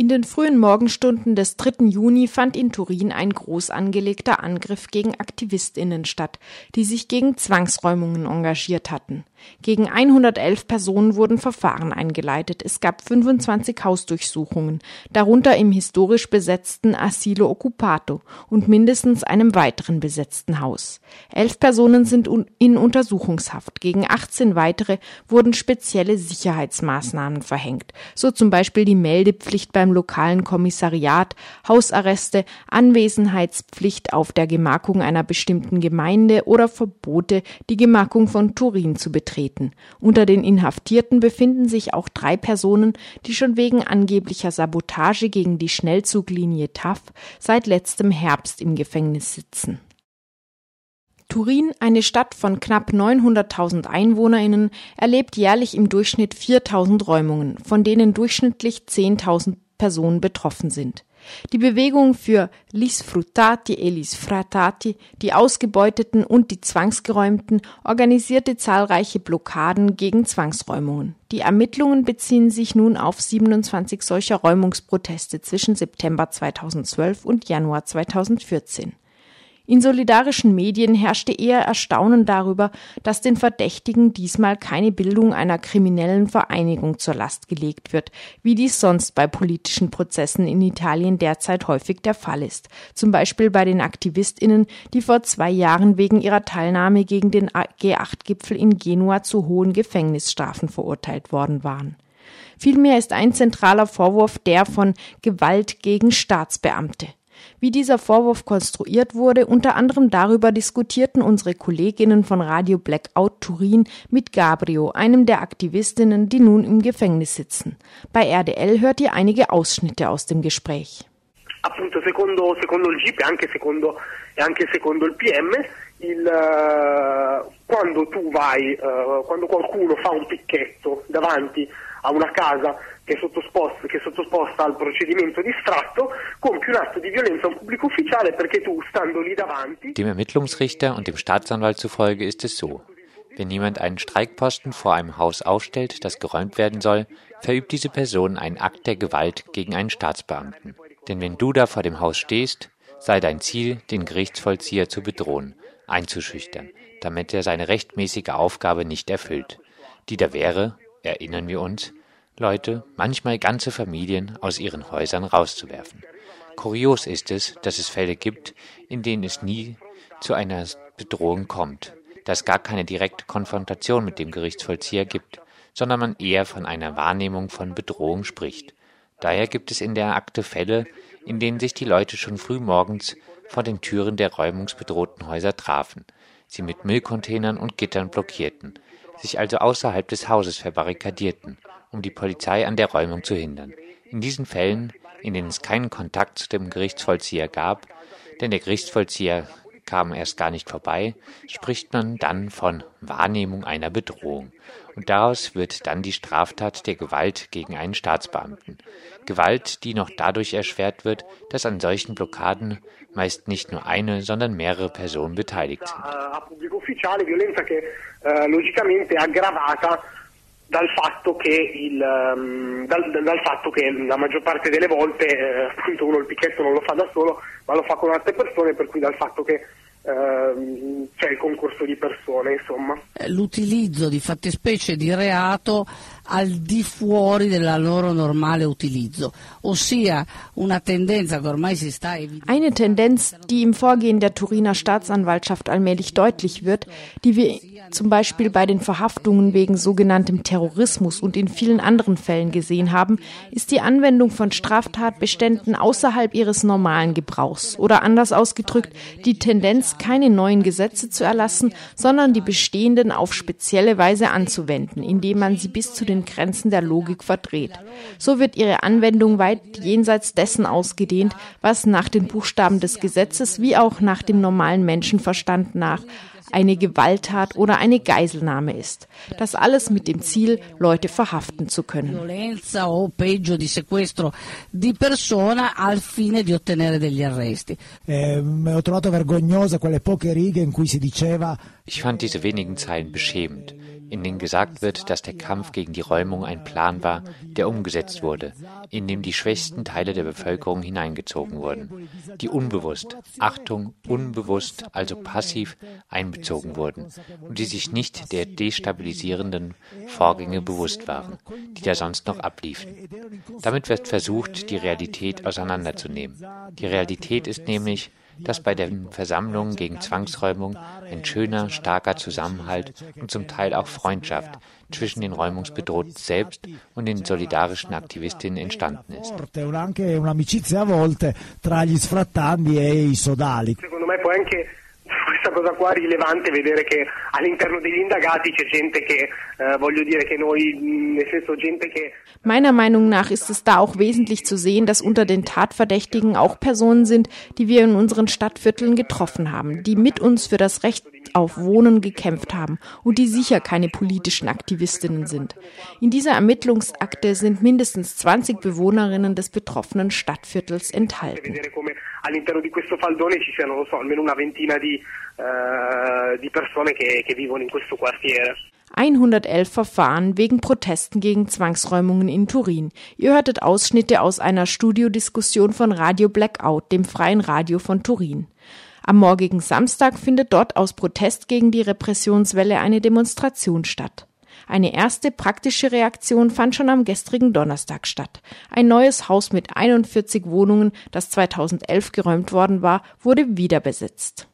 In den frühen Morgenstunden des 3. Juni fand in Turin ein groß angelegter Angriff gegen Aktivistinnen statt, die sich gegen Zwangsräumungen engagiert hatten. Gegen 111 Personen wurden Verfahren eingeleitet. Es gab 25 Hausdurchsuchungen, darunter im historisch besetzten Asilo Occupato und mindestens einem weiteren besetzten Haus. Elf Personen sind in Untersuchungshaft. Gegen 18 weitere wurden spezielle Sicherheitsmaßnahmen verhängt, so zum Beispiel die Meldepflicht beim lokalen Kommissariat, Hausarreste, Anwesenheitspflicht auf der Gemarkung einer bestimmten Gemeinde oder Verbote, die Gemarkung von Turin zu betreiben betreten. Unter den Inhaftierten befinden sich auch drei Personen, die schon wegen angeblicher Sabotage gegen die Schnellzuglinie TAF seit letztem Herbst im Gefängnis sitzen. Turin, eine Stadt von knapp 900.000 Einwohnerinnen, erlebt jährlich im Durchschnitt 4.000 Räumungen, von denen durchschnittlich 10.000 Personen betroffen sind. Die Bewegung für Lisfruttati e Lisfrattati, die Ausgebeuteten und die Zwangsgeräumten, organisierte zahlreiche Blockaden gegen Zwangsräumungen. Die Ermittlungen beziehen sich nun auf 27 solcher Räumungsproteste zwischen September 2012 und Januar 2014. In solidarischen Medien herrschte eher Erstaunen darüber, dass den Verdächtigen diesmal keine Bildung einer kriminellen Vereinigung zur Last gelegt wird, wie dies sonst bei politischen Prozessen in Italien derzeit häufig der Fall ist. Zum Beispiel bei den AktivistInnen, die vor zwei Jahren wegen ihrer Teilnahme gegen den G8-Gipfel in Genua zu hohen Gefängnisstrafen verurteilt worden waren. Vielmehr ist ein zentraler Vorwurf der von Gewalt gegen Staatsbeamte. Wie dieser Vorwurf konstruiert wurde, unter anderem darüber diskutierten unsere Kolleginnen von Radio Blackout Turin mit Gabrio, einem der Aktivistinnen, die nun im Gefängnis sitzen. Bei RDL hört ihr einige Ausschnitte aus dem Gespräch. Appunto, secondo, il GIP e anche secondo, il PM, uh, quando tu vai, uh, quando qualcuno fa un picchetto davanti a una casa che è, sottoposta, che sottoposta al procedimento di sfratto, compie un atto di violenza a un pubblico ufficiale perché tu, stando lì davanti... Dem Ermittlungsrichter und dem Staatsanwalt zufolge ist es so. Wenn jemand einen Streikposten vor einem Haus aufstellt, das geräumt werden soll, verübt diese Person einen Akt der Gewalt gegen einen Staatsbeamten. Denn wenn du da vor dem Haus stehst, sei dein Ziel, den Gerichtsvollzieher zu bedrohen, einzuschüchtern, damit er seine rechtmäßige Aufgabe nicht erfüllt, die da wäre, erinnern wir uns, Leute, manchmal ganze Familien aus ihren Häusern rauszuwerfen. Kurios ist es, dass es Fälle gibt, in denen es nie zu einer Bedrohung kommt, dass gar keine direkte Konfrontation mit dem Gerichtsvollzieher gibt, sondern man eher von einer Wahrnehmung von Bedrohung spricht. Daher gibt es in der Akte Fälle, in denen sich die Leute schon früh morgens vor den Türen der räumungsbedrohten Häuser trafen, sie mit Müllcontainern und Gittern blockierten, sich also außerhalb des Hauses verbarrikadierten, um die Polizei an der Räumung zu hindern. In diesen Fällen, in denen es keinen Kontakt zu dem Gerichtsvollzieher gab, denn der Gerichtsvollzieher kam erst gar nicht vorbei, spricht man dann von Wahrnehmung einer Bedrohung. Und daraus wird dann die Straftat der Gewalt gegen einen Staatsbeamten. Gewalt, die noch dadurch erschwert wird, dass an solchen Blockaden meist nicht nur eine, sondern mehrere Personen beteiligt sind. Dal fatto che, il, um, dal, dal fatto che la maggior parte delle volte eh, appunto uno il picchetto non lo fa da solo ma lo fa con altre persone per cui dal fatto che eh, c'è il concorso di persone insomma. L'utilizzo di fattispecie di reato al di fuori del loro normale utilizzo, ossia una tendenza che ormai si sta Eine Tendenz, die im Vorgehen der Turiner Staatsanwaltschaft allmählich deutlich wird, die wir zum Beispiel bei den Verhaftungen wegen sogenanntem Terrorismus und in vielen anderen Fällen gesehen haben, ist die Anwendung von Straftatbeständen außerhalb ihres normalen Gebrauchs oder anders ausgedrückt die Tendenz, keine neuen Gesetze zu erlassen, sondern die bestehenden auf spezielle Weise anzuwenden, indem man sie bis zu den Grenzen der Logik verdreht. So wird ihre Anwendung weit jenseits dessen ausgedehnt, was nach den Buchstaben des Gesetzes wie auch nach dem normalen Menschenverstand nach eine Gewalttat oder eine Geiselnahme ist. Das alles mit dem Ziel, Leute verhaften zu können. Violenza o peggio di sequestro di persona al fine di ottenere degli arresti. Eh, ho trovato vergognosa quelle poche righe in cui si diceva Ich fand diese wenigen Zeilen beschämend in denen gesagt wird, dass der Kampf gegen die Räumung ein Plan war, der umgesetzt wurde, in dem die schwächsten Teile der Bevölkerung hineingezogen wurden, die unbewusst, Achtung, unbewusst, also passiv einbezogen wurden und die sich nicht der destabilisierenden Vorgänge bewusst waren, die da sonst noch abliefen. Damit wird versucht, die Realität auseinanderzunehmen. Die Realität ist nämlich, dass bei den Versammlungen gegen Zwangsräumung ein schöner, starker Zusammenhalt und zum Teil auch Freundschaft zwischen den Räumungsbedrohten selbst und den solidarischen Aktivistinnen entstanden ist. Secondo me poi anche questa cosa qua rilevante vedere che all'interno degli indagati c'è gente che, eh, voglio dire che noi, nel senso gente che... Meiner Meinung nach ist es da auch wesentlich zu sehen, dass unter den Tatverdächtigen auch Personen sind, die wir in unseren Stadtvierteln getroffen haben, die mit uns für das Recht auf Wohnen gekämpft haben und die sicher keine politischen Aktivistinnen sind. In dieser Ermittlungsakte sind mindestens 20 Bewohnerinnen des betroffenen Stadtviertels enthalten all'interno di questo faldone ci siano, so, almeno una ventina di, äh, di persone che, che vivono in questo quartiere. 111 Verfahren wegen Protesten gegen Zwangsräumungen in Turin. Ihr hörtet Ausschnitte aus einer Studiodiskussion von Radio Blackout, dem freien Radio von Turin. Am morgigen Samstag findet dort aus Protest gegen die Repressionswelle eine Demonstration statt. Eine erste praktische Reaktion fand schon am gestrigen Donnerstag statt. Ein neues Haus mit 41 Wohnungen, das 2011 geräumt worden war, wurde wieder besetzt.